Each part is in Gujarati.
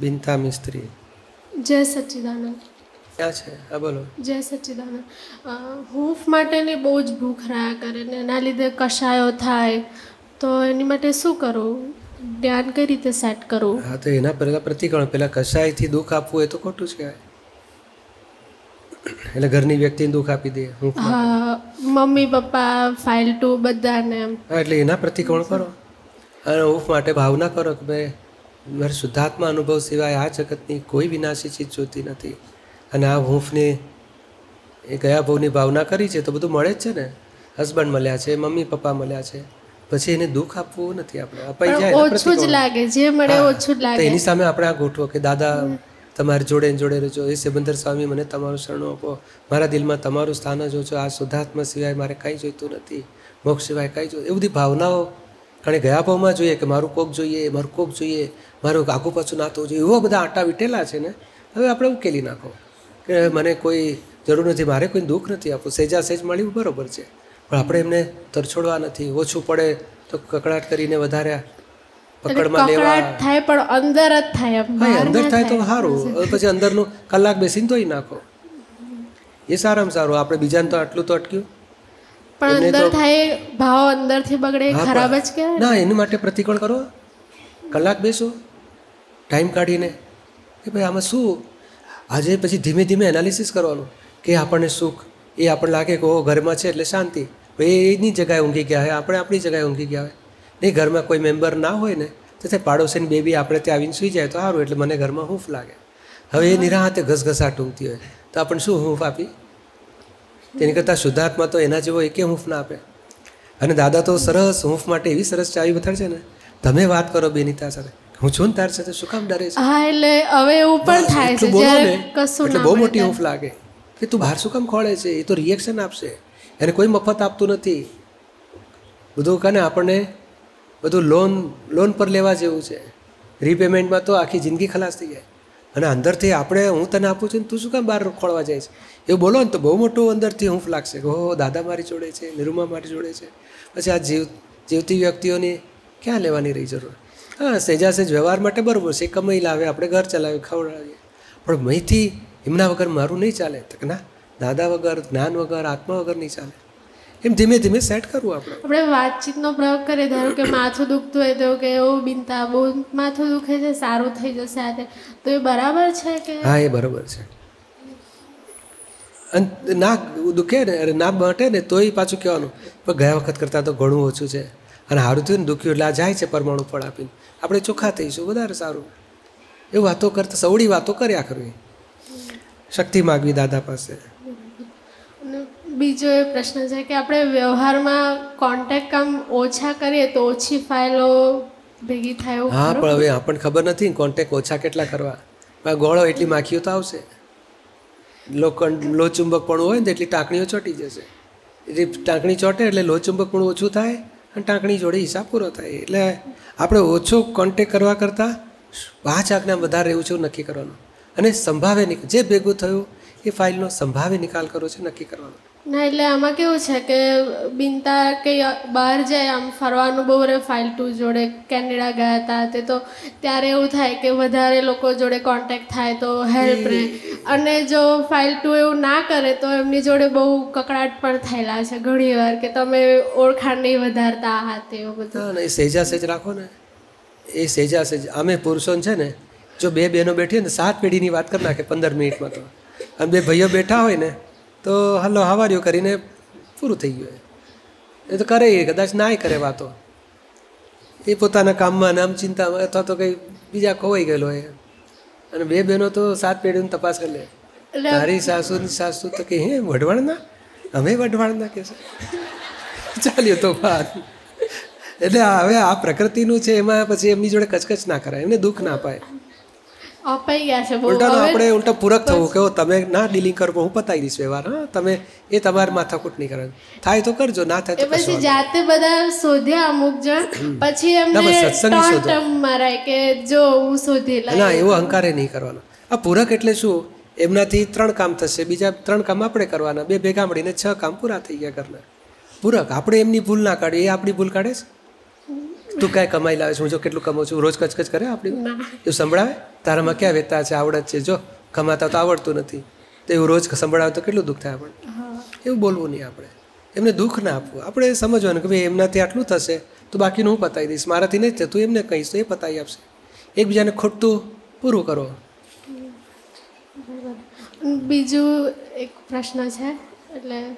બિનતા મિસ્ત્રી. જય સચ્ચિદાનંદ ક્યાં છે? હા બોલો. જય સચ્ચિદાનંદ હૂફ માટેની બહુ જ ભૂખ રહ્યા કરે ને એના લીધે કશાયો થાય. તો એની માટે શું કરવું ધ્યાન કઈ રીતે સેટ કરવું હા તો એના પહેલાં પ્રતિકરણ. પહેલાં કશાયથી દુઃખ આપવું એ તો ખોટું છે એટલે ઘરની વ્યક્તિને દુઃખ આપી દે હું મમ્મી પપ્પા ફાઇલ ટુ બધાને એટલે એના પ્રતિકોણ કરો. અને હૂફ માટે ભાવના કરો કે ભાઈ મારે શુદ્ધાત્મા અનુભવ સિવાય આ જગતની કોઈ વિનાશી ચીજ જોતી નથી. અને આ હૂંફને એ ગયા ભાવની ભાવના કરી છે તો બધું મળે જ છે ને. હસબન્ડ મળ્યા છે મમ્મી પપ્પા મળ્યા છે. પછી એને દુઃખ આપવું નથી આપણે. અપાઈ જાય ઓછું જ લાગે જે મળે ઓછું જ લાગે એની સામે આપણે આ ગોઠવો કે દાદા તમારી જોડે જોડે રહેજો. એ સિબંદર સ્વામી મને તમારું શરણો આપો. મારા દિલમાં તમારું સ્થાન જ છો આ શુદ્ધાત્મા સિવાય મારે કંઈ જોઈતું નથી. મોક્ષ સિવાય કંઈ જોઈએ એ બધી ભાવનાઓ કારણ કે ગયા ભાવમાં જોઈએ કે મારું કોક જોઈએ મારું કોક જોઈએ મારું આખું પાછું ના થવું જોઈએ એવા બધા આટા વીટેલા છે ને હવે આપણે ઉકેલી નાખો. કે મને કોઈ જરૂર નથી મારે કોઈ દુઃખ નથી આપવું સેજા સેજ મળ્યું બરોબર છે. પણ આપણે એમને તરછોડવા નથી ઓછું પડે તો કકડાટ કરીને વધાર્યા પકડમાં લેવા. થાય પણ અંદર જ થાય અંદર થાય તો સારું પછી અંદરનું કલાક બેસીને ધોઈ નાખો. એ સારામાં સારું આપણે બીજાને તો આટલું તો અટક્યું. પણ અંદર થાય ભાવ અંદરથી બગડે ખરાબ જ કે ના. એની માટે પ્રતિકોણ કરો. કલાક બેસો ટાઈમ કાઢીને કે ભાઈ આમાં શું? આજે પછી ધીમે ધીમે એનાલિસિસ કરવાનું કે આપણને સુખ એ આપણને લાગે કે ઓ ઘરમાં છે એટલે શાંતિ. ભાઈ એની જગ્યાએ ઊંઘી ગયા હોય આપણે આપણી જગ્યાએ ઊંઘી ગયા હોય. નહીં ઘરમાં કોઈ મેમ્બર ના હોય ને તો તે પાડોશીની બેબી આપણે ત્યાં આવીને સૂઈ જાય તો સારું એટલે મને ઘરમાં હૂંફ લાગે. હવે એ નિરાહાતે ઘસઘસાટ ઊંઘતી હોય. તો આપણને શું હૂંફ આપી? તેની કરતાં શુદ્ધાત્મા તો એના જેવો એકે હૂંફ ના આપે. અને દાદા તો સરસ હૂંફ માટે એવી સરસ ચાવી બતાડે છે ને તમે વાત કરો બેનિતા સાથે. હું છું ને તાર સાથે શું કામ ડરે છે? હા એટલે હવે એવું પણ થાય છે જ્યારે ને કશું એટલે બહુ મોટી. હૂંફ લાગે. કે તું બહાર શું કામ ખોળે છે? એ તો રિએક્શન આપશે. એને કોઈ મફત આપતું નથી. બધું કાને આપણને બધું લોન લોન પર લેવા જેવું છે. રીપેમેન્ટમાં તો આખી જિંદગી ખલાસ થઈ જાય. અને અંદરથી આપણે હું તને આપું છું ને તું શું કામ બહાર ખોળવા જાય છે? એવું બોલો ને તો બહુ મોટું અંદરથી હૂંફ લાગશે કે હો દાદા મારી જોડે છે, નિરૂમા મારી જોડે છે. પછી આ જીવ, જીવતી વ્યક્તિઓની ક્યાં લેવાની રહી જરૂર? હા સહેજા સહેજ વ્યવહાર માટે બરાબર છે કમાઈ લાવે, આપણે ઘર ચલાવીએ, ખવડાવીએ. પણ મહીથી એમના વગર મારું નહીં ચાલે. તો કે ના, દાદા વગર, જ્ઞાન વગર, આત્મા વગર નહીં ચાલે. એમ ધીમે ધીમે સેટ કરવું આપણે. આપણે વાતચીતનો પ્રયોગ કરીએ ધારો કે માથું દુખતું હોય તો કે એવું બિનતા બહુ માથું દુખે છે સારું થઈ જશે આ તો એ બરાબર છે કે? હા એ બરાબર છે. અને ના દુખે ને અરે ના મટે ને તોય પાછું કહેવાનું પણ ગયા વખત કરતાં તો ઘણું ઓછું છે. અને સારું થયું ને દુખ્યું એટલે આ જાય છે પરમાણુ ફળ આપીને. આપણે ચોખ્ખા થઈશું વધારે સારું. એવું વાતો કરતા સવડી વાતો કર્યા કરવી શક્તિ માગવી દાદા પાસે. બીજો એ પ્રશ્ન છે કે આપણે વ્યવહારમાં કોન્ટેક્ટ કામ ઓછા કરીએ તો ઓછી ફાઇલો ભેગી થાય હા પણ હવે આપણને ખબર નથી કોન્ટેક ઓછા કેટલા કરવા. ગોળો એટલી માખીઓ તો આવશે. લોખંડ લો ચુંબકપણું હોય ને એટલી ટાંકણીઓ ચોંટી જશે. એટલે ટાંકણી ચોંટે એટલે લોચુંબક પણ ઓછું થાય અને ટાંકણી જોડે હિસાબ પૂરો થાય. એટલે આપણે ઓછો કોન્ટેક કરવા કરતાં પાંચ આજ્ઞા વધારે રહેવું છે એવું નક્કી કરવાનું. અને સંભાવે જે ભેગું થયું એ ફાઇલનો સંભાવે નિકાલ કરવો છે નક્કી કરવાનો. ના એટલે આમાં કેવું છે કે બિનતા કે બહાર જાય આમ ફરવાનું બહુ રહે ફાઇલ ટુ જોડે કેનેડા ગયા હતા તે તો ત્યારે એવું થાય કે વધારે લોકો જોડે કોન્ટેક્ટ થાય તો હેલ્પ રહે. અને જો ફાઇલ ટુ એવું ના કરે તો એમની જોડે બહુ કકડાટ પણ થયેલા છે ઘણી વાર કે તમે ઓળખાણ નહીં વધારતા આ તે એવું બધું. હા એ સહેજા સહેજ રાખો ને. એ સહેજા સહેજ અમે પુરુષો છે ને જો બે બહેનો બેઠી હોય ને સાત પેઢીની વાત કરી નાખે પંદર મિનિટમાં તો. અને બે ભાઈઓ બેઠા હોય ને તો હલો હવાર્યું કરીને પૂરું થઈ ગયું એ તો કરે એ કદાચ નાય કરે વાતો. એ પોતાના કામમાં ને આમ ચિંતામાં અથવા તો કંઈ બીજા ખોવાઈ ગયેલો હોય. અને બે બહેનો તો સાત પેઢીની તપાસ કરી લે. તારી સાસુ સાસુ તો કે હે વઢવાણના અમે વઢવાણના કે ચાલ્યો ચાલ્યું તો વાત. એટલે હવે આ પ્રકૃતિનું છે એમાં પછી એમની જોડે કચકચ ના કરાય. એમને દુઃખ ના અપાય. અપાઈ ગયા છે બહુ. આપણે ઉલટા પૂરક થવું કે તમે ના ડીલિંગ કરો હું પતાવી દઈશ વ્યવહાર હા? તમે એ તમારે માથાકૂટ નહીં કરવાનું. થાય તો કરજો ના થાય તો પછી જાતે બધા શોધ્યા અમુક જણ. પછી એમને. ટમ મરાય કે જો હું શોધી લઈ ના એવો અહંકારે નહીં કરવાનો. આ પૂરક એટલે શું? એમનાથી ત્રણ કામ થશે બીજા ત્રણ કામ આપણે કરવાના. બે ભેગા મળીને છ કામ પૂરા થઈ ગયા ઘરના. પૂરક આપણે એમની ભૂલ ના કાઢીએ એ આપણી ભૂલ કાઢે છે? તું કાંઈ કમાઈ લાવે છે? હું જો કેટલું કમાઉં છું? રોજ કચકચ કરે આપણી એવું સંભળાવે? તારામાં ક્યાં વેતા છે? આવડત છે? જો કમાતા તો આવડતું નથી. તો એવું રોજ સંભળાવે તો કેટલું દુઃખ થાય આપણને? એવું બોલવું નહીં આપણે. એમને દુઃખ ના આપવું. આપણે સમજવાનું કે ભાઈ એમનાથી આટલું થશે તો બાકીનું હું પતાવી દઈશ? મારાથી નહીં થતું એમને કહીશ તો એ પતાવી આપશે. એકબીજાને ખોટું પૂરું કરો. બીજું એક પ્રશ્ન છે એટલે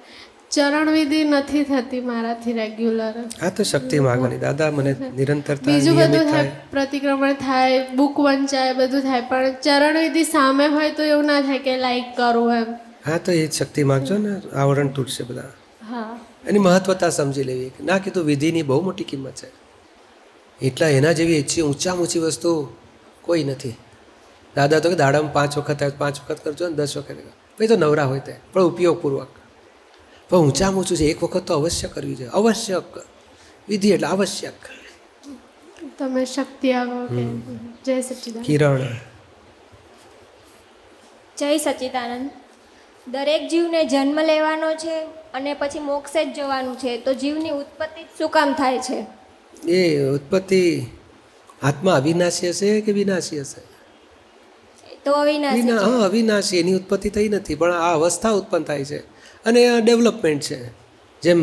ચરણવિધિ નથી થતી મારાથી રેગ્યુલર આ તો શક્તિ માગવાની દાદા મને નિરંતરતા બીજું બધું થાય પ્રતિક્રમણ થાય બુક વંચાય બધું થાય પણ ચરણવિધિ સામે હોય તો એવું ના થાય કે લાઈક કરું એમ. હા તો એ જ શક્તિ માગજો ને. આવરણ તૂટશે બધા. હા. એની મહત્વતા સમજી લેવી ના કીધું વિધિની બહુ મોટી કિંમત છે. એટલા એના જેવી ઈચ્છી ઊંચામાં ઊંચી વસ્તુ કોઈ નથી. દાદા તો કે દાડામાં પાંચ વખત પાંચ વખત કરજો ને દસ વખત. ભાઈ તો નવરા હોય તે. પણ ઉપયોગપૂર્વક. પણ ઊંચામાં ઊંચું છે એક વખત તો અવશ્ય કરવી જોઈએ. આવશ્યક વિધિ એટલે આવશ્યક તમે શક્તિ આવો જય સચ્ચિદાનંદ કિરણ. જય સચ્ચિદાનંદ દરેક જીવને જન્મ લેવાનો છે અને પછી મોક્ષે જ જવાનું છે તો જીવની ઉત્પત્તિ શું કામ થાય છે? એ ઉત્પત્તિ આત્મા અવિનાશી હશે કે વિનાશી હશે? તો અવિનાશી હા અવિનાશી. એની ઉત્પત્તિ થઈ નથી પણ આ અવસ્થા ઉત્પન્ન થાય છે. અને આ ડેવલપમેન્ટ છે. જેમ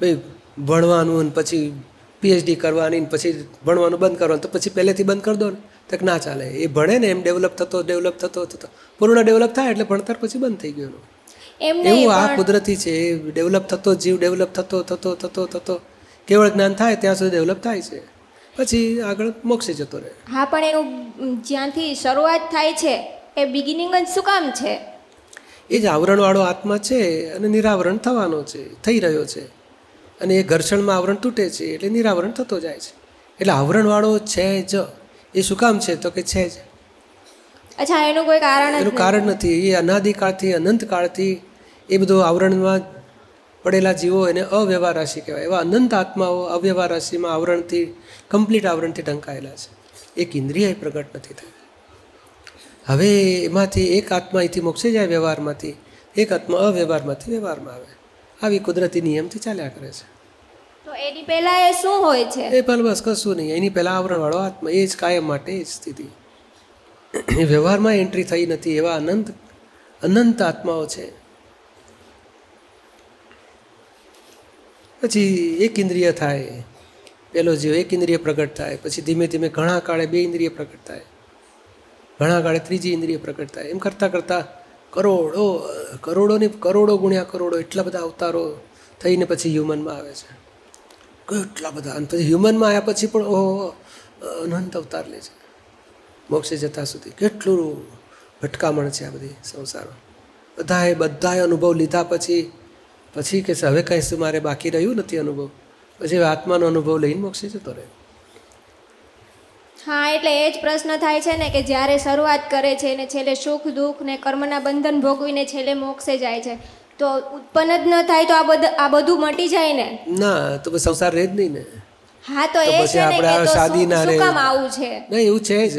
ભાઈ ભણવાનું ને પછી પીએચડી કરવાની પછી ભણવાનું બંધ કરવાનું તો પછી પહેલેથી બંધ કરી દો ને. તો ના ચાલે એ ભણે ને એમ ડેવલપ થતો ડેવલપ થતો થતો. પૂર્ણ ડેવલપ થાય એટલે ભણતર પછી બંધ થઈ ગયું એમ એવું આ કુદરતી છે એ ડેવલપ થતો જીવ ડેવલપ થતો થતો થતો થતો. કેવળ જ્ઞાન થાય ત્યાં સુધી ડેવલપ થાય છે. પછી આગળ મોક્ષે જતો રહે. હા પણ એનું જ્યાંથી શરૂઆત થાય છે એ બિગિનિંગ જ શું કામ છે? એ જ આવરણવાળો આત્મા છે અને નિરાવરણ થવાનો છે થઈ રહ્યો છે. અને એ ઘર્ષણમાં આવરણ તૂટે છે એટલે નિરાવરણ થતો જાય છે. એટલે આવરણવાળો છે જ. એ શું કામ છે? તો કે છે જ. અચ્છા એનું કોઈ કારણ એનું કારણ નથી. એ અનાદિકાળથી અનંત કાળથી એ બધો આવરણમાં પડેલા જીવો એને અવ્યવહાર રાશિ કહેવાય. એવા અનંત આત્માઓ અવ્યવહાર રાશિમાં આવરણથી કમ્પ્લીટ આવરણથી ઢંકાયેલા છે. એક ઇન્દ્રિય પ્રગટ નથી થઈ હવે એમાંથી એક આત્મા અહીંથી મોક્ષે જાય વ્યવહારમાંથી એક આત્મા અવ્યવહારમાંથી વ્યવહારમાં આવે. આવી કુદરતી નિયમથી ચાલ્યા કરે છે. તો એની પહેલા એ શું હોય છે? એ પણ બસ કશું નહીં. એની પહેલાં આવરણવાળો આત્મા એ જ કાયમ માટે એ જ સ્થિતિ. એ વ્યવહારમાં એન્ટ્રી થઈ નથી એવા અનંત અનંત આત્માઓ છે. પછી એક ઇન્દ્રિય થાય પેલો જીવ એક ઇન્દ્રિય પ્રગટ થાય પછી ધીમે ધીમે ઘણા કાળે બે ઇન્દ્રિય પ્રગટ થાય. ઘણા કાળે ત્રીજી ઇન્દ્રિય પ્રગટ થાય. એમ કરતાં કરતાં કરોડો, કરોડોની કરોડો ગુણ્યા કરોડો એટલા બધા અવતારો થઈને પછી હ્યુમનમાં આવે છે. કેટલા બધા. અને પછી હ્યુમનમાં આવ્યા પછી પણ ઓહો અનંત અવતાર લે છે. મોક્ષે જતા સુધી કેટલું ભટકામણ છે આ બધી સંસારો બધાએ બધાએ અનુભવ લીધા પછી પછી કે હવે કંઈ મારે બાકી રહ્યું નથી અનુભવ. પછી આત્માનો અનુભવ લઈને મોક્ષે જતો રહે હા એટલે એ જ પ્રશ્ન થાય છે ને કે જ્યારે શરૂઆત કરે છે ને છેલ્લે સુખ દુઃખ ને કર્મના બંધન ભોગવીને છેલ્લે મોક્ષે જાય છે. તો ઉત્પન્ન જ ન થાય તો આ બધું આ બધું મટી જાય ને? ના તો સંસાર રહે જ નહીં ને. હા તો એ છે ને આપણે કે શાદી ના રહે. આવું છે? નહીં એવું છે જ.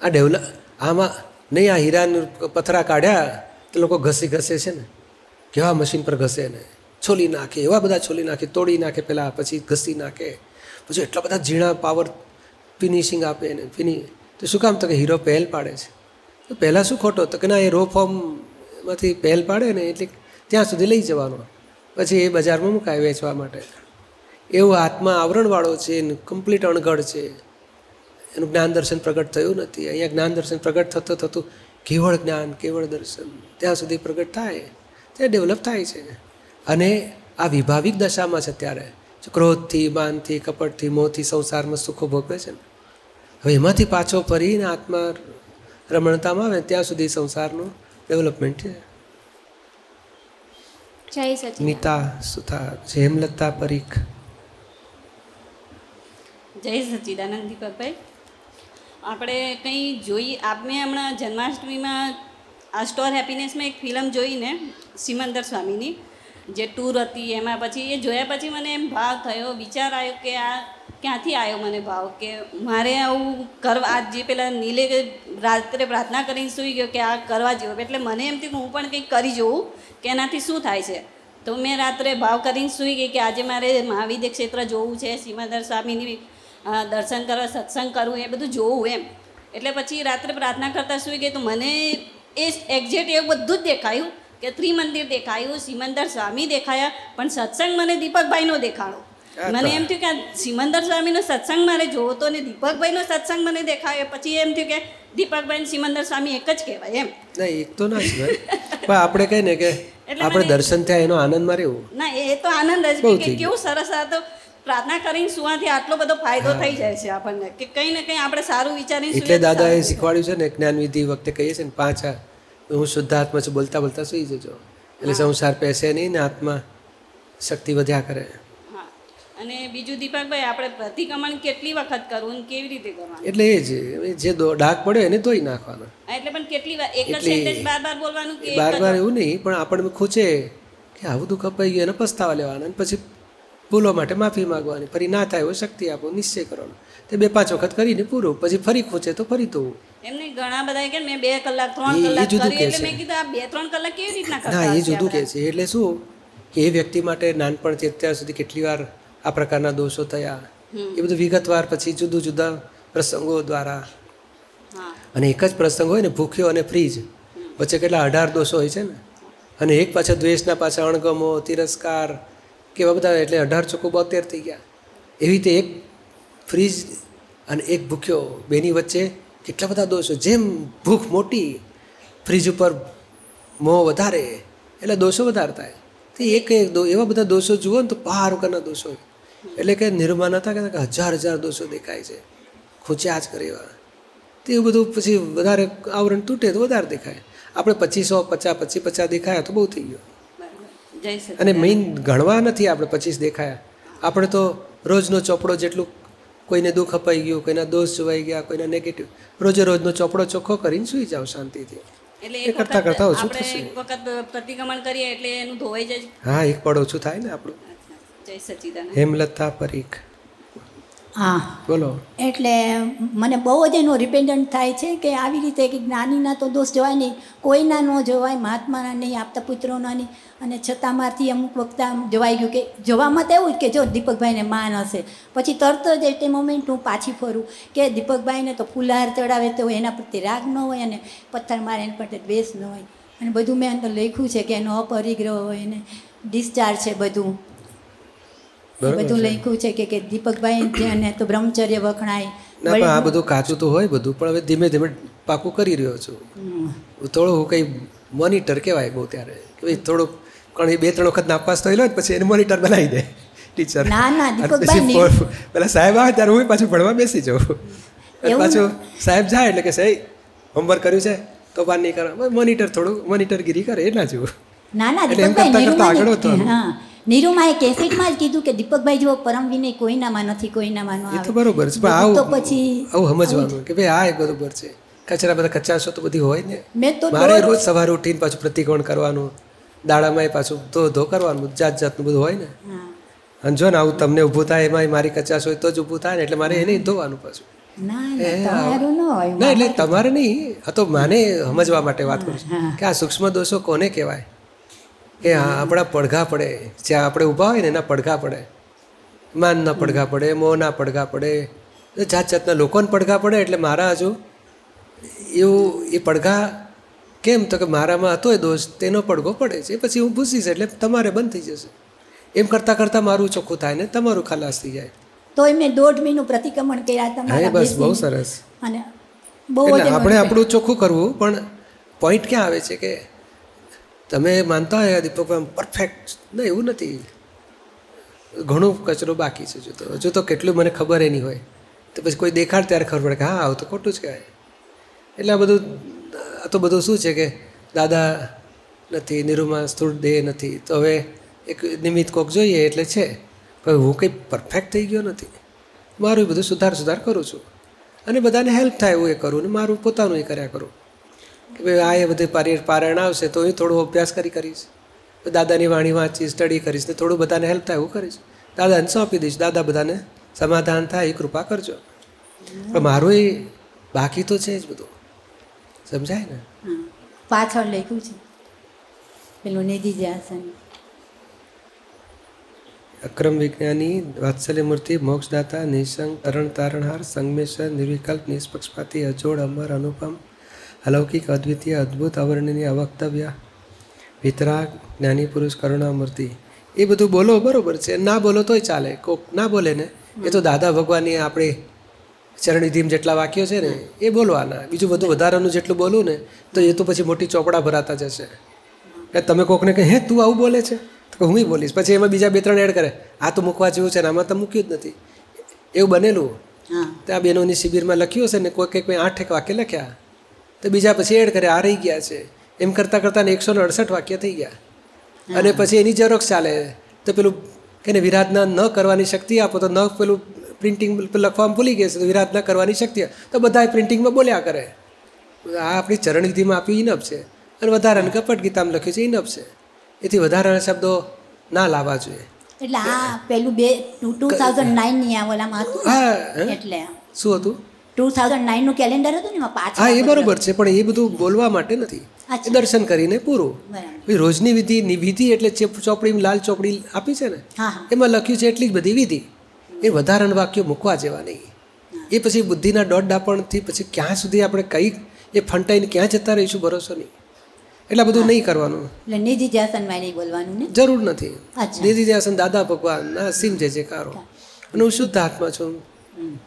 આ ડેવલપ આમાં નહીં આ હીરાનું પથરા કાઢ્યા તો લોકો ઘસી ઘસે છે ને. કેવા મશીન પર ઘસે ને. છોલી નાખે એવા બધા છોલી નાખે તોડી નાખે પહેલાં પછી ઘસી નાખે. પછી એટલા બધા ઝીણા પાવર ફિનિશિંગ આપે ને ફિનિ તો શું કામ? તો કે હીરો પહેલ પાડે છે. તો પહેલાં શું ખોટો? તો કે ના, એ રો ફોર્મમાંથી પહેલ પાડે ને એટલે ત્યાં સુધી લઈ જવાનો. પછી એ બજારમાં મુકાય વેચવા માટે. એવું આત્મા આવરણવાળો છે કમ્પ્લીટ અણઘડ છે. એનું જ્ઞાન દર્શન પ્રગટ થયું નથી. અહીંયા જ્ઞાન દર્શન પ્રગટ થતું થતું કેવળ જ્ઞાન, કેવળ દર્શન ત્યાં સુધી પ્રગટ થાય. ત્યાં ડેવલપ થાય છે. અને આ વિભાવિક દશામાં છે ત્યારે. ક્રોધથી, માનથી, કપટથી મોહથી સંસારમાં સુખો ભોગવે છે ને. હવે એમાંથી પાછો ફરીને આત્મા રમણતામાં આવે ત્યાં સુધી સંસારનું ડેવલપમેન્ટ છે. નીતા સુથા જેમલતા પરીખ. જય સચિદાનંદ દીપકભાઈ. આપણે કંઈ જોઈ મેં હમણાં જન્માષ્ટમીમાં આ સ્ટોર હેપીનેસમાં એક ફિલ્મ જોઈને સિમંદર સ્વામીની. જે ટૂર હતી, એમાં પછી એ જોયા પછી મને એમ ભાવ થયો, વિચાર આવ્યો કે આ ક્યાંથી આવ્યો મને ભાવ? કે મારે આવું કરવા, આજ જે પેલા નીલે રાત્રે પ્રાર્થના કરીને સૂઈ ગયો કે આ કરવા જેવું, એટલે મને એમ થયું હું પણ કંઈક કરી જોઉં, કે એનાથી શું થાય છે? તો મેં રાત્રે ભાવ કરીને સૂઈ ગઈ કે આજે મારે મહાવિદ્ય ક્ષેત્ર જોવું છે સીમાધર સ્વામીની દર્શન કરવા, સત્સંગ કરવું, એ બધું જોવું એમ. એટલે પછી રાત્રે પ્રાર્થના કરતાં સૂઈ ગઈ, તો મને એ એક્ઝેક્ટ એવું બધું જ દેખાયું. કે ત્રિમંદિર દેખાયું સિમંદર સ્વામી દેખાયા પણ સત્સંગ મને દીપકભાઈનો દેખાડો. મને એમ થયું કે સિમંદર સ્વામીનો સત્સંગ મારે જોવો તો ને દીપકભાઈનો સત્સંગ મને દેખાયો. પછી એમ થયું કે દીપકભાઈ સિમંદર સ્વામી એક જ કહેવાય એમ. ના એક તો ના છે પણ આપણે કહીએ ને કે આપણે દર્શન થયા એનો આનંદ રહેવું ના એ તો આનંદ જ. કે કેવું સરસ હતો તો પ્રાર્થના કરીને સુવાથી આટલો બધો ફાયદો થઈ જાય છે આપણને. કે કંઈ ને કંઈ આપણે સારું વિચારીને એટલે દાદાએ શીખવાડ્યું છે ને જ્ઞાનવિધિ વખતે કહીએ છીએ ને પાંચ હું શુદ્ધાત્મા છું બોલતા બોલતા સુઈ જજો. એટલે સંસાર પેસે નહીં ને આત્મા શક્તિ વધ્યા કરે. હા. અને બીજું દીપકભાઈ આપણે પ્રતિક્રમણ કેટલી વખત કરવું ને કેવી રીતે કરવાનું? એટલે એ જ જે ડાઘ પડ્યો એને ધોઈ નાખવાનો. એટલે પણ કેટલી વાર એક જ સેન્ટેન્સ બાર બાર બોલવાનું કે બાર બાર એવું નહીં પણ આપણને ખૂચે કે આવું તો કપાઈ ગયું એને પસ્તાવા લેવાના અને પછી ભૂલો માટે માફી માંગવાની ફરી ના થાય એવો શક્તિ આપો નિશ્ચય કરવાનો. તે બે પાંચ વખત કરીને પૂરું પછી ફરી ખૂચે તો ફરી ધોવું એમને ઘણા બધા કે મેં બે કલાક ત્રણ કલાક જુદું કરી એટલે. મેં કીધું આ બે ત્રણ કલાક કેવી રીતના કરતા એ જુદું કહે છે. એટલે શું કે એ વ્યક્તિ માટે નાનપણથી અત્યાર સુધી કેટલી વાર આ પ્રકારના દોષો થયા. એ બધું વિગતવાર પછી જુદું જુદા પ્રસંગો દ્વારા. અને એક જ પ્રસંગ હોય ને ભૂખ્યો અને ફ્રીજ. વચ્ચે કેટલા અઢાર દોષો હોય છે ને. અને એક પાછા દ્વેષના પાછા અણગમો તિરસ્કાર કેવા બધા એટલે અઢાર ચોખ્ખું બોતેર થઈ ગયા. એવી રીતે એક ફ્રીજ અને એક ભૂખ્યો બેની વચ્ચે કેટલા બધા દોષો. જેમ ભૂખ મોટી, ફ્રીજ ઉપર મોં વધારે, એટલે દોષો વધારે થાય. તે એક એક એવા બધા દોષો જુઓ ને તો પહાર વગરના દોષો એટલે કે નિર્માણ હતા કે હજાર હજાર દોષો દેખાય છે. ખૂચ્યા જ કરે એવા. તે એવું બધું પછી વધારે આવરણ તૂટે તો વધારે દેખાય. આપણે પચીસો, પચાસ, પચીસ, પચાસ દેખાયા તો બહુ થઈ ગયું. અને મેઇન ગણવા નથી આપણે પચીસ દેખાયા. આપણે તો રોજનો ચોપડો જેટલું કોઈને દુઃખ અપાઈ ગયું કોઈના દોષ જોવાઈ ગયા કોઈના નેગેટિવ રોજે રોજનો ચોપડો ચોખ્ખો કરીને સૂઈ જાઓ શાંતિથી. એટલે એ કરતા કરતા ઓછું થશે. એક વખત પ્રતિક્રમણ કરીએ એટલે એનું ધોવાઈ જાય. હા એક પડ ઓછું થાય ને આપણું. જય સચિદાનંદ. હેમલતા પરીખ. હા. બોલો. એટલે મને બહુ જ એનો રિપેન્ડન્ટ થાય છે કે આવી રીતે કે જ્ઞાનીના તો દોષ જોવાય નહીં. કોઈના ન જોવાય મહાત્માના નહીં આપતા પુત્રોના નહીં. અને છતાં મારથી અમુક વખત આમ જોવાઈ ગયું કે જોવામાં તો એવું જ કે જો દીપકભાઈને માન હશે. પછી તરત જ એટ એ મોમેન્ટ હું પાછી ફરું કે દીપકભાઈને તો ફુલહાર ચડાવે તો એના પ્રત્યે રાગ ન હોય અને પથ્થર મારે એના પ્રત્યે દ્વેષ ન હોય. અને બધું મેં અંદર લખ્યું છે કે એનો અપરિગ્રહ હોય એને ડિસ્ચાર્જ છે બધું. બધું લખ્યું છે કે કે દીપકભાઈ તો બ્રહ્મચર્ય વખણાય ના પણ આ બધું કાચું તો હોય બધું પણ હવે ધીમે ધીમે પાકું કરી રહ્યો છું. થોડું થોડું કંઈ મોનિટર કહેવાય બહુ ત્યારે. કે ભાઈ થોડુંક એ બે ત્રણ વખત નાપાસ થયેલો ને પછી એને મોનિટર બનાવી દે ટીચર ના, ના, દીપકભાઈ ની- પેલા સાહેબ આવે ત્યારે હું પાછું ભણવા બેસી જાઉં. પાછું સાહેબ જાય એટલે કે સાહેબ હોમવર્ક કર્યું છે તો બાર નહીં કરો. મોનિટર થોડું મોનિટરગીરી કરે એટલા જેવું. ના ના એટલે એમ કરતાં કરતાં આગળ હતો હા. નીરુમાએ કેસેટમાં જ કીધું કે દીપકભાઈ જેવો પરમ વિનય કોઈનામાં નથી કોઈનામાં એ તો બરોબર છે પણ તો પછી આવું સમજવાનું કે ભાઈ આ એ બરોબર છે. કચરા બધા કચાશો તો બધી હોય ને. મેં તો મારે રોજ સવારે ઉઠીને પાછું પ્રતિકોણ કરવાનું દાડામાં એ પાછું ધો ધો કરવાનું જાત જાતનું બધું હોય ને. અને જો ને આવું તમને ઊભું થાય એમાં મારી કચાશ હોય તો જ ઊભું થાય ને એટલે મારે એને ધોવાનું પાછું. ના એટલે તમારે નહીં આ તો માને સમજવા માટે વાત કરું છું. કે આ સૂક્ષ્મ દોષો કોને કહેવાય? કે આપણા પડઘા પડે. જ્યાં આપણે ઊભા હોય ને એના પડઘા પડે. માનના પડઘા પડે મોહના પડઘા પડે. જાત જાતના લોકોને પડઘા પડે એટલે મારા હજુ એવું એ પડઘા કેમ? તો કે મારામાં હતો એ દોષ તેનો પડઘો પડે છે. પછી હું ભૂસીશ એટલે તમારે બંધ થઈ જશે. એમ કરતાં કરતાં મારું ચોખ્ખું થાય ને તમારું ખલાસ થઈ જાય. તોય મેં દોઢ મહિનું પ્રતિક્રમણ કર્યા તમારા બસ બહુ સરસ. અને બહુ આપણે આપણું ચોખ્ખું કરવું પણ પોઈન્ટ ક્યાં આવે છે કે તમે માનતા હોય દીપકભાઈ પરફેક્ટ ના, એવું નથી. ઘણો કચરો બાકી છે હજુ તો. હજુ તો કેટલું મને ખબર એ નહીં હોય. તો પછી કોઈ દેખાડ ત્યારે ખબર પડે કે હા, આવું તો ખોટું જ કહેવાય. એટલે આ બધું, આ તો બધું શું છે કે દાદા નથી, નિરૂમાં સ્થૂળ દેહ નથી. તો હવે એક નિમિત્ત કોક જોઈએ એટલે છે. પણ હું કંઈ પરફેક્ટ થઈ ગયો નથી. મારું બધું સુધાર સુધાર કરું છું. અને બધાને હેલ્પ થાય એવું એ કરું ને મારું પોતાનું એ કર્યા કરું. કે ભાઈ આ એ બધે પારી પારાયણ આવશે તો એ થોડો અભ્યાસ કરી કરીશ. દાદાની વાણી વાંચીશ સ્ટડી કરીશ ને થોડું બધાને હેલ્પ થાય એવું કરીશ. દાદાને સોંપી દઈશ દાદા બધાને સમાધાન થાય એ કૃપા કરજો. પણ મારું એ બાકી તો છે જ બધું. સમજાય ને. પાછળ લખ્યું છે. પેલું નિધિ આસન અક્રમ વિજ્ઞાની વાત્સલ્યમૂર્તિ મોક્ષદાતા નિસંગ તરણ તારણહાર સંગમેશ્વર નિર્વિકલ્પ નિષ્પક્ષપાતી અજોડ અમર અનુપમ અલૌકિક અદ્વિતીય અદ્ભુત અવર્ણનીય અવક્તવ્ય વિતરાગ જ્ઞાની પુરુષ કરુણામૂર્તિ એ બધું બોલો બરાબર છે. ના બોલો તોય ચાલે. કોક ના બોલે ને એ તો દાદા ભગવાનની આપણે ચરણવિધિમ જેટલા વાક્યો છે ને એ બોલવાના. બીજું બધું વધારાનું જેટલું બોલું ને તો એ તો પછી મોટી ચોપડા ભરાતા જશે. કે તમે કોકને કહે હે તું આવું બોલે છે? તો હું બોલીશ. પછી એમાં બીજા બે ત્રણ એડ કરે. આ તો મૂકવા જેવું છે ને આમાં તો મૂક્યું જ નથી. એવું બનેલું. ત્યાં બહેનોની શિબિરમાં લખ્યું હશે ને કોઈ કંઈક આઠ એક વાક્ય લખ્યા. તો બીજા પછી એડ કરે આ રહી ગયા છે. એમ કરતાં કરતાં ને એકસો ને અડસઠ વાક્ય થઈ ગયા. અને પછી એની ઝેરોક્ષ ચાલે. તો પેલું કે ને વિરાધના ન કરવાની શક્તિ આપો તો ન પેલું પ્રિન્ટિંગ લખવામાં ભૂલી ગયા છે તો વિરાધના કરવાની શક્તિ. તો બધા પ્રિન્ટિંગમાં બોલ્યા કરે. આ આપણી ચરણવિધિમાં આપ્યું ઇનપ છે. અને વધારાને કપટ ગીતામાં લખ્યું છે ઇનપ છે. એથી વધારાના શબ્દો ના લાવવા જોઈએ. એટલે આ પેલું બે ટુ થાઉઝન્ડ નાઇનની ઓલામાં હતું હા. એટલે. શું હતું? ટુ થાઉઝન્ડ નાઇનનું કેલેન્ડર હતું ને એમાં પાછળ હા એ બરોબર છે પણ એ બધું બોલવા માટે નથી. દર્શન કરીને પૂરું. રોજની વિધિ વિધિ એટલે ચોપડી લાલ ચોપડી આપી છે ને એમાં લખ્યું છે એટલી જ બધી વિધિ. એ વધારાના વાક્યો મૂકવા જેવા નહીં. એ પછી બુદ્ધિના દોઢ ડાપણથી પછી ક્યાં સુધી આપણે કઈ એ ફંટાઈને ક્યાં જતા રહીશું ભરોસો નહીં. એટલા બધું નહીં કરવાનું. એટલે નિધિ ધ્યાસનમાં નહીં બોલવાનું ને? જરૂર નથી. અચ્છા. નિધિ ધ્યાસન દાદા ભગવાન ના સિમ જે જે કારો અને હું શુદ્ધ આત્મા છું.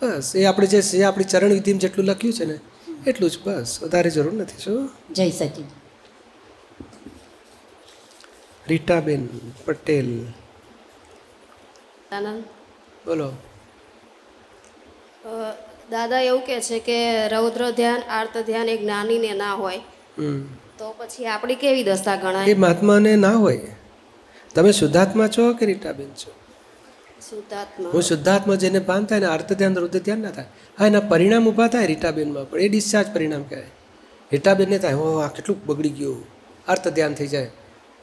બસ એ આપણે જે છે આપણી ચરણ વિધિમાં જેટલું લખ્યું છે ને એટલું જ બસ વધારે જરૂર નથી શું? જય સચિન. રીટાબેન પટેલ. આનંદ બોલો. દાદા એવું કહે છે કે રૌદ્ર ધ્યાન આર્ત ધ્યાન એ જ્ઞાનીને ના હોય. તો પછી આપણી કેવી દશા એ ગણાય મહાત્માને ના હોય. તમે શુદ્ધાત્મા છો કે રીટાબેન છો? હું શુદ્ધાત્મા જેને પાન થાય ને આર્ત ધ્યાન, રુદ્ર ધ્યાન ના થાય. હા, એના પરિણામ ઊભા થાય રીટાબેનમાં, પણ એ ડિસ્ચાર્જ પરિણામ કહેવાય. રીટાબેનને થાય હો આ કેટલું બગડી ગયું. આર્ત ધ્યાન થઈ જાય.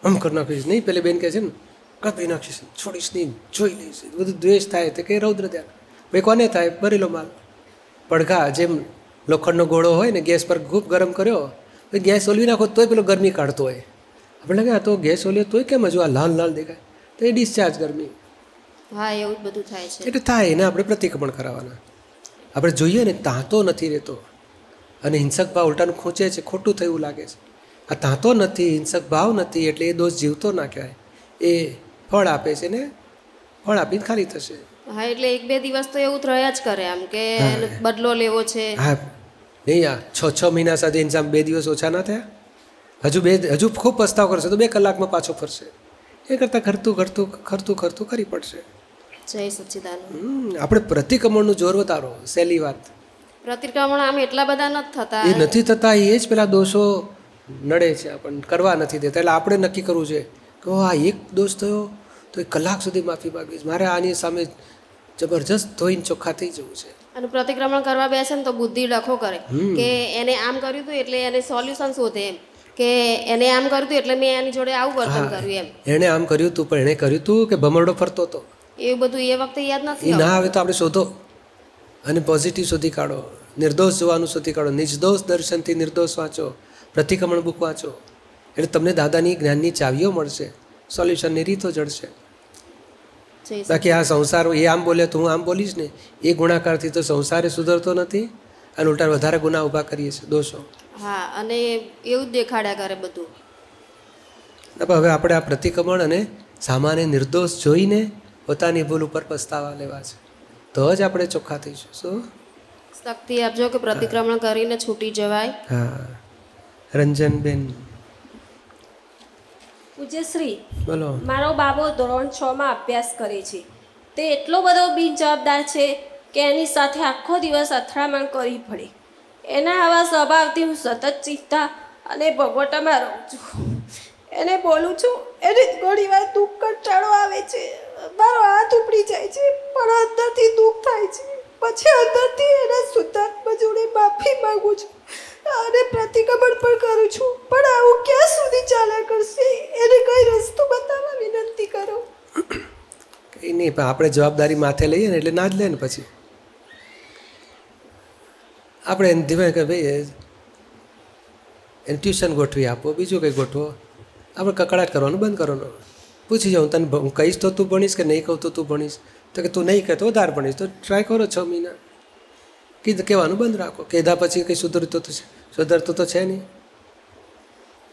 આમ કરી નાખીશ. નહીં, પેલી બેન કહે છે ને કાપી નાખીશ? છોડીશ નહીં, જોઈ લઈશ. બધું દ્વેષ થાય તો કે રૌદ્ર ધ્યાન. ભાઈ કોને થાય? ભરેલો માલ. પડઘા જેમ લોખંડનો ગોળો હોય ને, ગેસ પર ખૂબ ગરમ કર્યો, તો ગેસ ઓલવી નાખો તોય પેલો ગરમી કાઢતો હોય. આપણે લાગે, આ તો ગેસ ઓલ્યો તોય કેમ હજુ આ લાલ લાલ દેખાય? તો એ ડિસ્ચાર્જ ગરમી. હા એવું જ બધું થાય છે. એટલે થાય એને આપણે પ્રતિક્રમણ કરાવવાના. આપણે જોઈએ ને તાંતો નથી રહેતો. અને હિંસક ભાવ ઉલટાનું ખૂંચે છે ખોટું થયું લાગે છે. આ તાંતો નથી હિંસક ભાવ નથી એટલે એ દોષ જીવતો ના કહેવાય. એ ફળ આપે છે ને ફળ આપીને ખાલી થશે. હા એટલે એક બે દિવસ તો એવું રહ્યા જ કરે આમ કે બદલો લેવો છે. હા. નહીં આ છ છ મહિના સાથે ઇન્સાન બે દિવસ ઓછા ના થયા? હજુ બે હજુ ખૂબ પસ્તાવ કરશે તો બે કલાકમાં પાછો ફરશે. એ કરતાં ખરતું ખરતું ખરતું ખરતું કરી પડશે. જય સચ્ચિદાનંદ. આપણે પ્રતિક્રમણનું જોર વધારો સહેલી વાત. પ્રતિક્રમણ આમ એટલા બધા નથી થતા. એ નથી થતા એ જ પેલા દોષો નડે છે આપણને કરવા નથી દેતા. એટલે આપણે નક્કી કરવું છે કે આ એક દોષ થયો તો એક કલાક સુધી માફી માગીશ. મારે આની સામે જબરજસ્ત ધોઈને ચોખ્ખા થઈ જવું છે. અને પ્રતિક્રમણ કરવા બેસે ને તો બુદ્ધિ ડખો કરે. કે એને આમ કર્યું હતું એટલે એને સોલ્યુશન શોધે એમ. કે એને આમ કર્યું હતું એટલે મેં એની જોડે આવું વર્તન કર્યું એમ. એણે આમ કર્યું હતું પણ એણે કર્યું હતું કે ભમરડો ફરતો હતો એવું બધું એ વખતે યાદ નથી ના આવે તો આપણે શોધો. અને પોઝિટિવ શોધી કાઢો. નિર્દોષ જોવાનું શોધી કાઢો. નિર્દોષ દર્શનથી નિર્દોષ વાંચો. પ્રતિક્રમણ બુક વાંચો. એટલે તમને દાદાની જ્ઞાનની ચાવીઓ મળશે. સોલ્યુશનની રીતો જડશે. બાકી આ સંસાર એ આમ બોલે તો હું આમ બોલીશ ને એ ગુણાકારથી તો સંસારે સુધરતો નથી અને ઉલટા વધારે ગુના ઊભા કરીએ છીએ દોષો. હા અને એવું જ દેખાડ્યા કરે બધું. હવે આપણે આ પ્રતિક્રમણ અને સામાન્ય નિર્દોષ જોઈને પોતાની ભૂલ ઉપર પસ્તાવા લેવા છે. તો જ આપણે ચોખ્ખા થઈશું. શું? શક્તિ આપજો કે પ્રતિક્રમણ કરીને છૂટી જવાય. હા. રંજનબેન. પૂજ્યશ્રી બોલો. મારો બાબો ધોરણ છ માં અભ્યાસ કરે છે. તે એટલો બધો બિનજવાબદાર છે કે એની સાથે આખો દિવસ અથડામણ કરવી પડે. એના આવા સ્વભાવથી હું સતત ચિંતા અને ભગવટામાં રહું છું. એને બોલું છું એને ઘણી વાર દુઃખ કંટાળો આવે છે. મારો હાથ ઉપડી જાય છે, પણ અંદરથી દુઃખ થાય છે. પછી અંદરથી એના શુદ્ધાત્મા જોડે માફી માગું છું અને પ્રતિક્રમણ પણ કરું છું. પણ આવું ક્યાં સુધી ચાલ્યા કરશે? એને કઈ રસ્તો બતાવવા વિનંતી કરો. કંઈ નહીં, પણ આપણે જવાબદારી માથે લઈએ ને એટલે ના જ લે ને પછી. આપણે એને ધીમે કે ભાઈ એને ટ્યુશન ગોઠવી આપો, બીજું કંઈ ગોઠવો. આપણે કકડાટ કરવાનું, બંધ કરવાનું. પૂછી જાઉં તને હું કહીશ તો તું ભણીશ કે નહીં કહું તો તું ભણીશ? તો કે તું નહીં કહે તો વધારે ભણીશ. તો ટ્રાય કરો છ મહિના. કીધું કહેવાનું બંધ રાખો. કીધા પછી કંઈ સુધરતું તો છે? સુધરતું તો છે નહીં.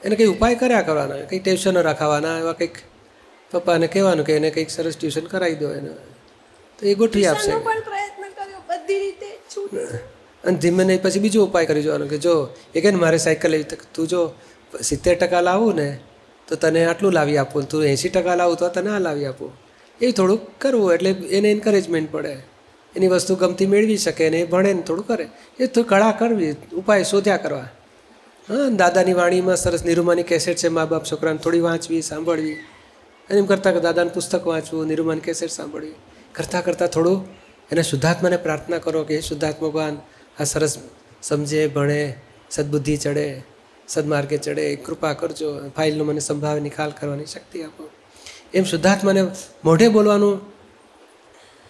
એને કંઈ ઉપાય કર્યા કરવાના? કંઈ ટ્યુશનો રખાવાના એવા કંઈક? પપ્પાને કહેવાનું કે એને કંઈક સરસ ટ્યુશન કરાવી દો એને. તો એ ગોઠવી આપશે. અને ધીમે નહીં પછી બીજો ઉપાય કરી જોવાનો કે જો એ કે ને મારે સાયકલ લેવી. તું જો સિત્તેર ટકા લાવું ને તો તને આટલું લાવી આપું તું એંસી ટકા લાવું તો તને આ લાવી આપું. એ થોડુંક કરવું એટલે એને એન્કરેજમેન્ટ પડે. એની વસ્તુ ગમતી મેળવી શકે ને એ ભણે ને થોડું કરે. એ તો કળા કરવી, ઉપાય શોધ્યા કરવા. હા દાદાની વાણીમાં સરસ નિરૂમાની કેસેટ છે, મા બાપ છોકરાને થોડી વાંચવી, સાંભળવી. અને એમ કરતાં કે દાદાનું પુસ્તક વાંચવું, નિરૂમાની કેસેટ સાંભળવી. કરતાં કરતાં થોડું એને શુદ્ધાત્માને પ્રાર્થના કરો કે હે શુદ્ધાત્મા ભગવાન, આ સરસ સમજે, ભણે, સદબુદ્ધિ ચડે. સદમાર્ગે ચડે કૃપા કરજો ફાઇલનો મને સંભાવે નિકાલ કરવાની શક્તિ આપો. એમ શુદ્ધાત્માને મોઢે બોલવાનું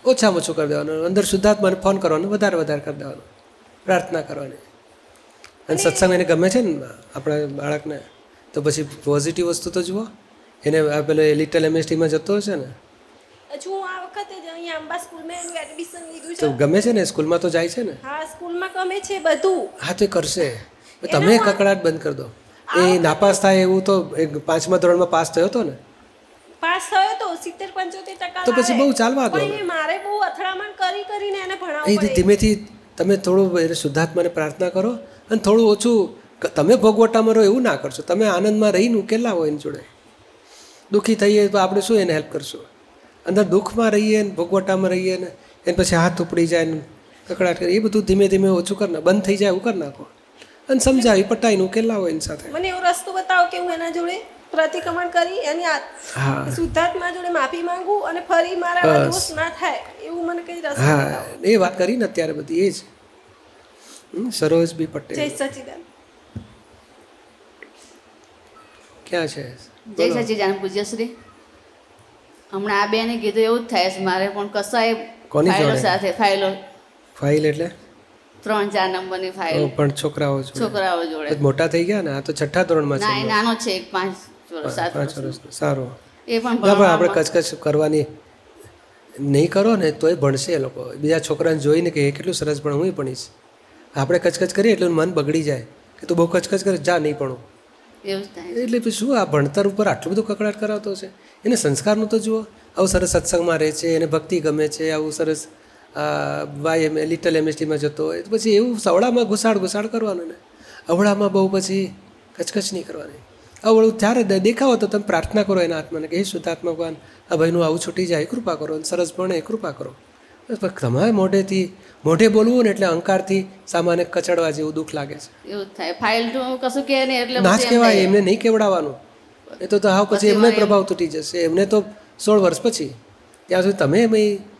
ઓછામાં ઓછું કરી દેવાનું અંદર શુદ્ધાત્માને ફોન કરવાનું વધારે વધારે કરી દેવાનું પ્રાર્થના કરવાની. અને સત્સંગ એને ગમે છે ને આપણા બાળકને તો પછી પોઝિટિવ વસ્તુ તો જુઓ. એને પેલો લિટલ એમએસટીમાં જતો હશે ને. તો ગમે છે ને સ્કૂલમાં તો જાય છે ને. હા સ્કૂલમાં ગમે છે બધું. હા તો કરશે. તમે કકડાટ બંધ કરી દો. એ નાપાસ થાય એવું તો પાંચમા ધોરણમાં પાસ થયો હતો ને? પાસ થયો તો સિત્તેર પંચોતેર ટકા તો પછી બહુ ચાલવા દો. એ મારે બહુ અથડામણ કરી કરીને એને એ ધીમેથી તમે થોડું એને શુદ્ધાત્માને પ્રાર્થના કરો અને થોડું ઓછું તમે ભોગવટામાં રહો એવું ના કરશો. તમે આનંદમાં રહીને ઉકેલાવો એની જોડે. દુઃખી થઈએ તો આપણે શું એને હેલ્પ કરશું? અંદર દુઃખમાં રહીએ ને ભોગવટામાં રહીએ ને એને પછી હાથ ઉપડી જાય ને કકડાટ કરીએ. એ બધું ધીમે ધીમે ઓછું કરી બંધ થઈ જાય એવું કરી નાખો. અને સમજાવી પટાઈનું કે લાવો એની સાથે. મને એવો રસ્તો બતાવો કે હું એના જોડે પ્રતિક્રમણ કરી એની શુદ્ધાત્મા જોડે માફી માંગુ અને ફરી મારા દોષ ના થાય એવું મને કઈ રસ્તો હા એ વાત કરીને અત્યારે બધી એ જ. સરોજ બી જય સચિદાન. ક્યાં છે? જય સચિદાન પૂજ્યશ્રી. હમણાં આ બેને કીધું એવું જ થાય છે મારે પણ કસાય કોની સાથે ફાઇલો. ફાઇલ એટલે? ત્રણ ચાર નંબરની ફાઇલ પણ છોકરાઓ છોકરાઓ જોડે. મોટા થઈ ગયા ને? આ તો છઠ્ઠા ધોરણમાં ના છે નાનો છે એક પાંચ વર્ષ પાંચ સારું. એ પણ પણ આપણે કચકચ કરવાની નહીં કરો ને તોય ભણશે એ લોકો. બીજા છોકરાને જોઈને કે એ કેટલું સરસ પણ હું ભણીશ. આપણે કચકચ કરીએ એટલે મન બગડી જાય કે તું બહુ કચકચ કરે જા નહીં ભણું. થાય. એટલે પછી શું આ ભણતર ઉપર આટલું બધું કકડાટ કરાવતો છે? એને સંસ્કારનું તો જુઓ. આવું સરસ સત્સંગમાં રહે છે એને ભક્તિ ગમે છે આવું સરસ વાય એમ લિટલ એમએસટીમાં જતો હોય તો પછી એવું સવડામાં ઘુસાડ ઘુસાડ કરવાનું ને. અવળામાં બહુ પછી કચકચ નહીં કરવાની. અવળું ત્યારે દેખાવો તો તમે પ્રાર્થના કરો એના આત્માને કે હે શુદ્ધાત્મા ભગવાન આ ભાઈનું આવું છૂટી જાય કૃપા કરો અને સરસ ભણે કૃપા કરો. તમારે મોઢેથી મોઢે બોલવું ને એટલે અહંકારથી સામાન્ય કચડવા જેવું દુઃખ લાગે છે. એવું થાય. ફાઇલ કશું કહે નહીં એટલે ના જ કહેવાય એમને નહીં કેવડાવવાનું. એ તો તો હાવ પછી એમને પ્રભાવ તૂટી જશે. એમને તો સોળ વર્ષ પછી. ત્યાં સુધી તમે એમ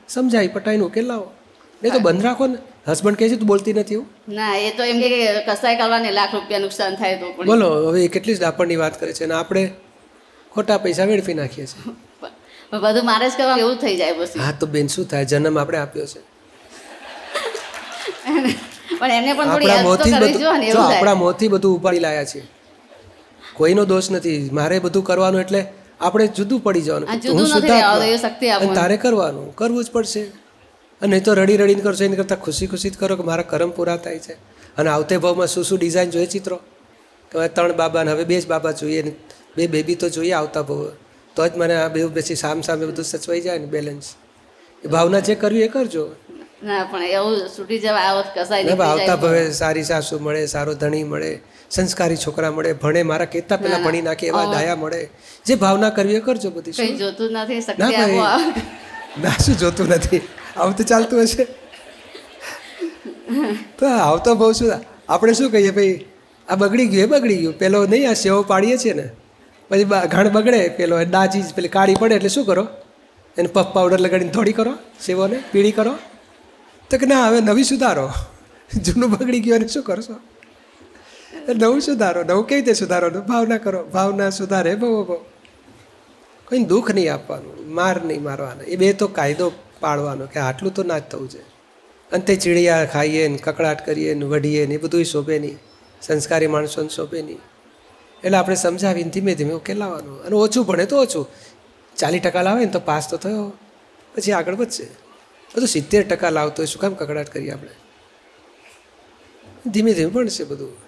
સમજાવી પટાઈને ઉકેલ લાવો નહીં તો બંધ રાખો ને. હસબન્ડ કહે છે તું બોલતી નથી એવું ના એ તો એમ કે કસાય કરવાને લાખ રૂપિયા નુકસાન થાય તો બોલો હવે કેટલી જ આપણની વાત કરે છે અને આપણે ખોટા પૈસા વેડફી નાખીએ છીએ. બધું મારે જ કરવા એવું થઈ જાય પછી. હા તો બેન શું થાય? જન્મ આપણે આપ્યો છે. પણ એમને પણ થોડી હેલ્પ તો કરવી જોઈએ ને જો એવું આપણા મોંથી બધું ઉપાડી લાયા છે કોઈનો દોષ નથી. મારે બધું કરવાનું એટલે આપણે જુદું પડી જવાનું. હું શુદ્ધાત્મા. તારે કરવાનું કરવું જ પડશે. અને તો રડી રડીને કરશો એની કરતાં ખુશી ખુશી જ કરો કે મારા કરમ પૂરા થાય છે. અને આવતે ભાવમાં શું શું ડિઝાઇન જોઈએ ચિત્રો? કે હવે ત્રણ બાબા ને હવે બે જ બાબા જોઈએ ને બે બેબી તો જોઈએ આવતા ભાવ. તો જ મને આ બે પછી સામ સામે બધું સચવાઈ જાય ને બેલેન્સ એ ભાવના જે કરવી એ કરજો. ના પણ એવું છૂટી જવા આવત કસાય આવતા જાય ભવે સારી સાસુ મળે સારો ધણી મળે. સંસ્કારી છોકરા મળે ભણે મારા કેતા ના. ભણી નાખે એવા ડાયા મળે. જે ભાવના કરવી એ કરજો બધી શું? જોતું નથી ના ભાઈ. ના શું જોતું નથી? આવું તો ચાલતું હશે. તો આવતો બહુ શું? આપણે શું કહીએ ભાઈ? આ બગડી ગયું એ બગડી ગયું. પેલો નહીં આ સેવો પાડીએ છીએ ને. પછી ઘાણ બગડે પેલો દાજી પેલી કાળી પડે એટલે શું કરો? એને પફ પાવડર લગાડીને થોડી કરો સેવોને પીળી કરો. તો કે ના હવે નવી સુધારો. જૂનું બગડી ગયું અને શું કરશો? નવું સુધારો, નવું કેવી રીતે સુધારો ભાવના કરો, ભાવના સુધારે, બહુ બહુ. કોઈ દુઃખ નહીં આપવાનું, માર નહીં મારવાનો. એ બે તો કાયદો પાડવાનો કે આટલું તો ના જ થવું છે અંતે ચીડિયા ખાઈએ ને કકડાટ કરીએ ને વઢીએ ને એ બધું શોભે નહીં. સંસ્કારી માણસોને શોભે નહીં. એટલે આપણે સમજાવીને ધીમે ધીમે ઉકેલાવાનું અને ઓછું ભણે તો ઓછું. ચાલીસ ટકા લાવે ને તો પાસ તો થયો. પછી આગળ વધશે. બધું સિત્તેર ટકા લાવતો હોય, શું કામ કકડાટ કરીએ આપણે? ધીમે ધીમે ભણશે બધું.